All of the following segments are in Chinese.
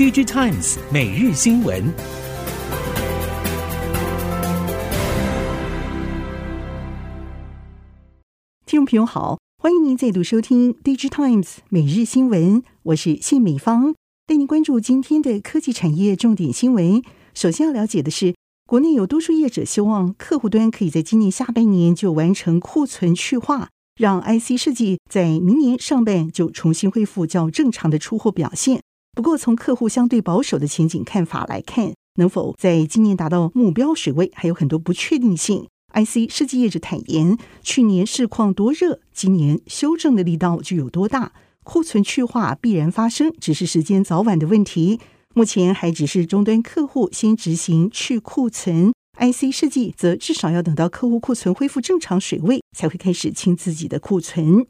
DG Times 每日新闻。听众朋友好，欢迎您再度收听 DG Times 每日新闻，我是谢美芳，带您关注今天的科技产业重点新闻。首先要了解的是，国内有多数业者希望客户端可以在今年下半年就完成库存去化，让 IC 设计在明年上半就重新恢复较正常的出货表现。不过，从客户相对保守的前景看法来看，能否在今年达到目标水位，还有很多不确定性。IC 设计业者坦言，去年市况多热，今年修正的力道就有多大，库存去化必然发生，只是时间早晚的问题。目前还只是终端客户先执行去库存，IC 设计则至少要等到客户库存恢复正常水位，才会开始清自己的库存。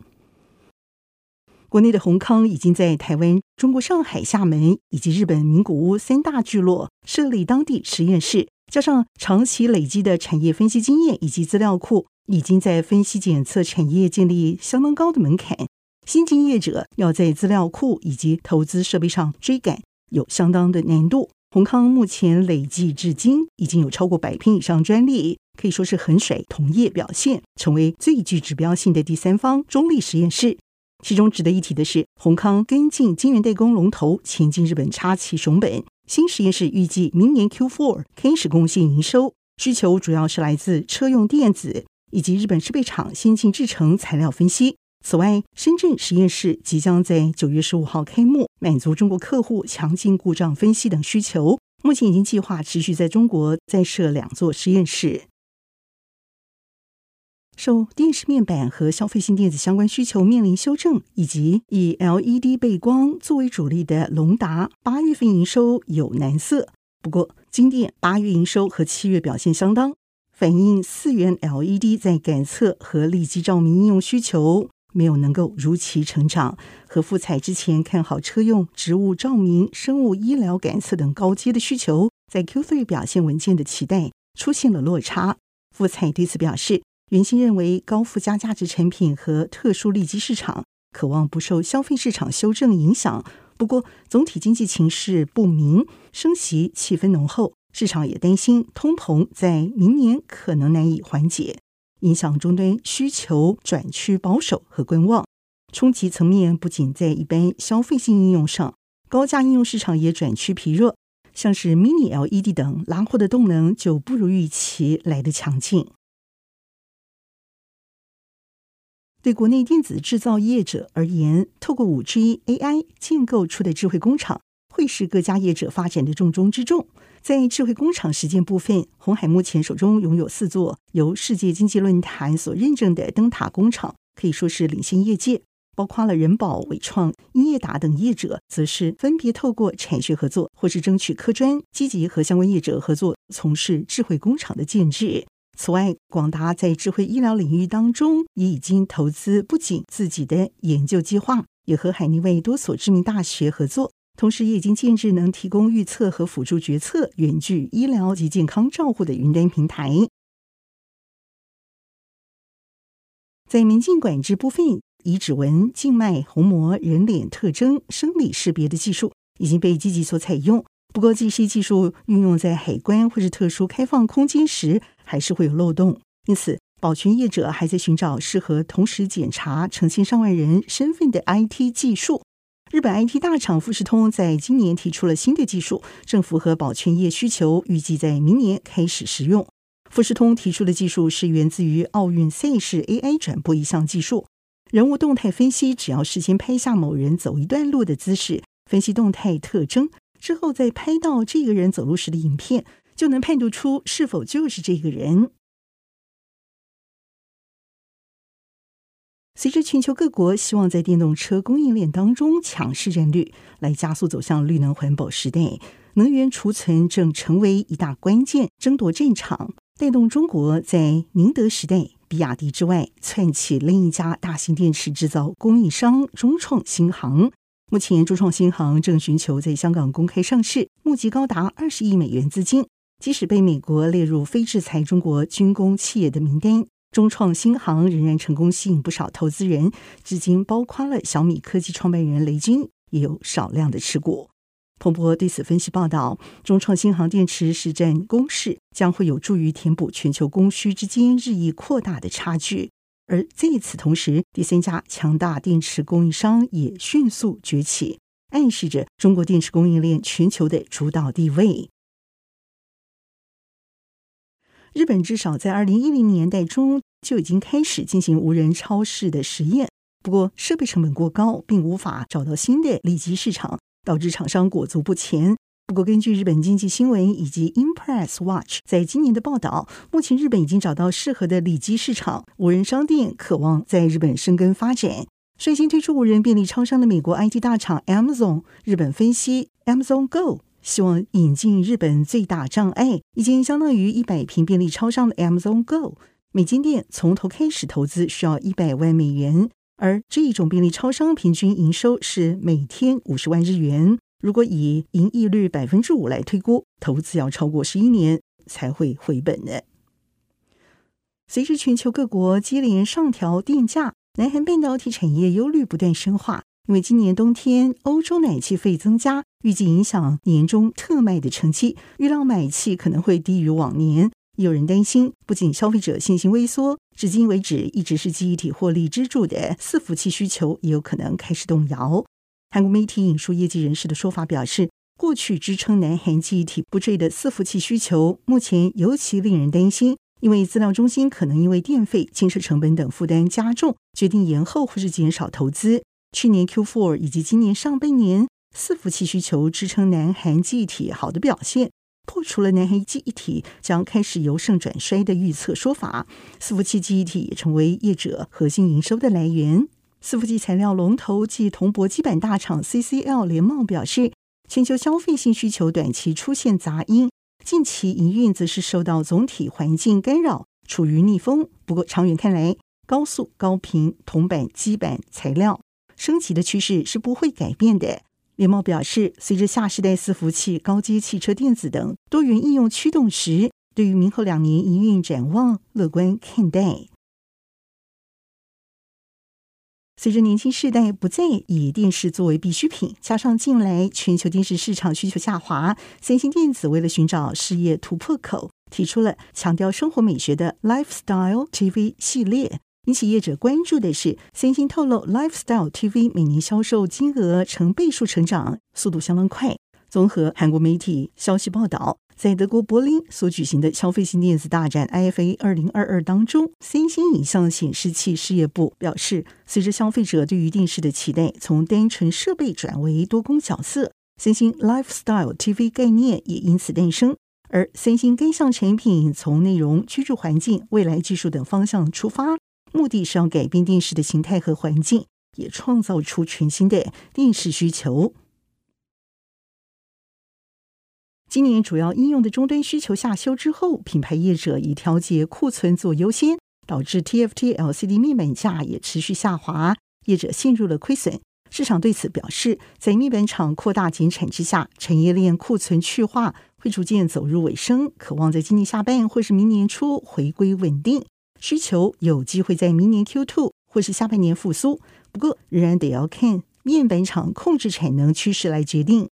国内的閎康已经在台湾、中国上海、厦门以及日本名古屋三大聚落设立当地实验室，加上长期累积的产业分析经验以及资料库，已经在分析检测产业建立相当高的门槛。新进业者要在资料库以及投资设备上追赶，有相当的难度。宏康目前累计至今已经有超过百篇以上专利，可以说是衡水同业表现，成为最具指标性的第三方中立实验室。其中值得一提的是，宏康跟进晶圆代工龙头前进日本插旗熊本新实验室，预计明年 Q4 开始贡献营收，需求主要是来自车用电子以及日本设备厂先进制程材料分析。此外，深圳实验室即将在九月十五号开幕，满足中国客户强劲故障分析等需求。目前已经计划持续在中国再设两座实验室。受电视面板和消费性电子相关需求面临修正，以及以 LED 背光作为主力的隆达八月份营收有难色。不过，晶电八月营收和七月表现相当，反映四元 LED 在感测和立基照明应用需求。没有能够如期成长，和富彩之前看好车用、植物照明、生物医疗感测等高阶的需求，在 Q3 表现稳健的期待出现了落差。富彩对此表示，原先认为高附加价值产品和特殊利基市场可望不受消费市场修正影响，不过总体经济情势不明，升息气氛浓厚，市场也担心通膨在明年可能难以缓解。影响终端需求转趋保守和观望，冲击层面不仅在一般消费性应用上，高价应用市场也转趋疲弱，像是 Mini LED 等拉货的动能就不如预期来得强劲。对国内电子制造业者而言，透过五 G AI 建构出的智慧工厂，会是各家业者发展的重中之重。在智慧工厂实践部分，鸿海目前手中拥有四座由世界经济论坛所认证的灯塔工厂，可以说是领先业界。包括了人保、伟创、英业达等业者，则是分别透过产学合作或是争取科专，积极和相关业者合作，从事智慧工厂的建制。此外，广达在智慧医疗领域当中也已经投资，不仅自己的研究计划，也和海内外多所知名大学合作。同时，也已经建制能提供预测和辅助决策、远距医疗及健康照护的云端平台。在门禁管制部分，以指纹、静脉、虹膜、人脸特征、生理识别的技术已经被积极所采用。不过，这些技术运用在海关或是特殊开放空间时，还是会有漏洞。因此，保全业者还在寻找适合同时检查成千上万人身份的 IT 技术。日本 IT 大厂富士通在今年提出了新的技术，正符合保全业需求，预计在明年开始使用。富士通提出的技术是源自于奥运赛事 AI 转播一项技术，人物动态分析，只要事先拍下某人走一段路的姿势，分析动态特征之后，再拍到这个人走路时的影片，就能判读出是否就是这个人。随着全球各国希望在电动车供应链当中抢市占率，来加速走向绿能环保时代，能源储存正成为一大关键，争夺战场，带动中国在宁德时代、比亚迪之外，窜起另一家大型电池制造供应商中创新航。目前，中创新航正寻求在香港公开上市，募集高达二十亿美元资金，即使被美国列入非制裁中国军工企业的名单。中创新航仍然成功吸引不少投资人，至今包括了小米科技创办人雷军也有少量的持股。彭博对此分析报道，中创新航电池实战攻势将会有助于填补全球供需之间日益扩大的差距。而在此同时，第三家强大电池供应商也迅速崛起，暗示着中国电池供应链全球的主导地位。日本至少在二零一零年代中就已经开始进行无人超市的实验，不过设备成本过高，并无法找到新的利基市场。导致厂商裹足不前。不过，根据日本经济新闻以及 Impress Watch 在今年的报道，目前日本已经找到适合的里基市场，无人商店渴望在日本生根发展。率先推出无人便利超商的美国 IT 大厂 Amazon，日本分析 Amazon Go 希望引进日本最大障碍，已经相当于一百平便利超商的 Amazon Go，每间店从头开始投资需要一百万美元。而这一种便利超商平均营收是每天五十万日元。如果以盈利率百分之五来推估，投资要超过十一年才会回本呢。随着全球各国接连上调电价，南韩半导体产业忧虑不断深化。因为今年冬天欧洲暖气费增加，预计影响年终特卖的成绩，预料买气可能会低于往年。有人担心，不仅消费者信心萎缩，至今为止一直是记忆体获利支柱的伺服器需求也有可能开始动摇。韩国媒体引述业界人士的说法表示，过去支撑南韩记忆体不坠的伺服器需求，目前尤其令人担心，因为资料中心可能因为电费、建设成本等负担加重，决定延后或是减少投资。去年 Q4 以及今年上半年，伺服器需求支撑南韩记忆体好的表现。破除了南韩记忆体将开始由盛转衰的预测说法，伺服器记忆体也成为业者核心营收的来源。伺服器材料龙头暨铜箔基板大厂 CCL 联茂表示，全球消费性需求短期出现杂音，近期营运则是受到总体环境干扰，处于逆风。不过长远看来，高速高频铜板基板材料升级的趋势是不会改变的。联茂表示，随着下世代伺服器、高阶汽车电子等多元应用驱动时，对于明后两年营运展望乐观看待。随着年轻世代不再以电视作为必需品，加上近来全球电视市场需求下滑，三星电子为了寻找事业突破口，提出了强调生活美学的 Lifestyle TV 系列。引起业者关注的是，三星透露，Lifestyle TV 每年销售金额成倍数成长，速度相当快。综合韩国媒体消息报道，在德国柏林所举行的消费性电子大展 IFA 二零二二当中，三星影像显示器事业部表示，随着消费者对于电视的期待从单纯设备转为多功角色，三星 Lifestyle TV 概念也因此诞生。而三星该项产品从内容、居住环境、未来技术等方向出发。目的是要改变电视的形态和环境，也创造出全新的电视需求。今年主要应用的终端需求下修之后，品牌业者以调节库存做优先，导致 TFT LCD 面板价也持续下滑，业者陷入了亏损。市场对此表示，在面板厂扩大减产之下，产业链库存去化会逐渐走入尾声，渴望在今年下半或是明年初回归稳定。需求有机会在明年 Q2 或是下半年复苏，不过仍然得要看面板厂控制产能趋势来决定。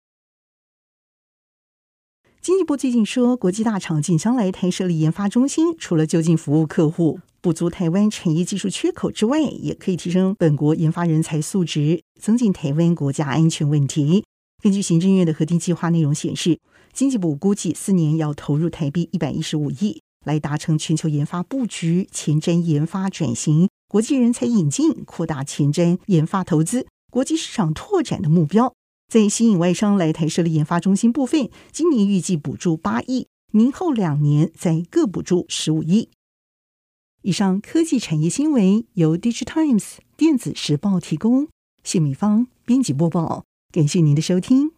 经济部最近说，国际大厂竞相来台设立研发中心，除了就近服务客户、补足台湾产业技术缺口之外，也可以提升本国研发人才素质，增进台湾国家安全问题。根据行政院的核定计划内容显示，经济部估计四年要投入台币一百一十五亿。来达成全球研发布局、前瞻研发转型、国际人才引进、扩大前瞻研发投资、国际市场拓展的目标。在吸引外商来台设立研发中心部分，今年预计补助八亿，明后两年再各补助十五亿。以上科技产业新闻由 DigiTimes 电子时报提供，谢美芳编辑播报，感谢您的收听。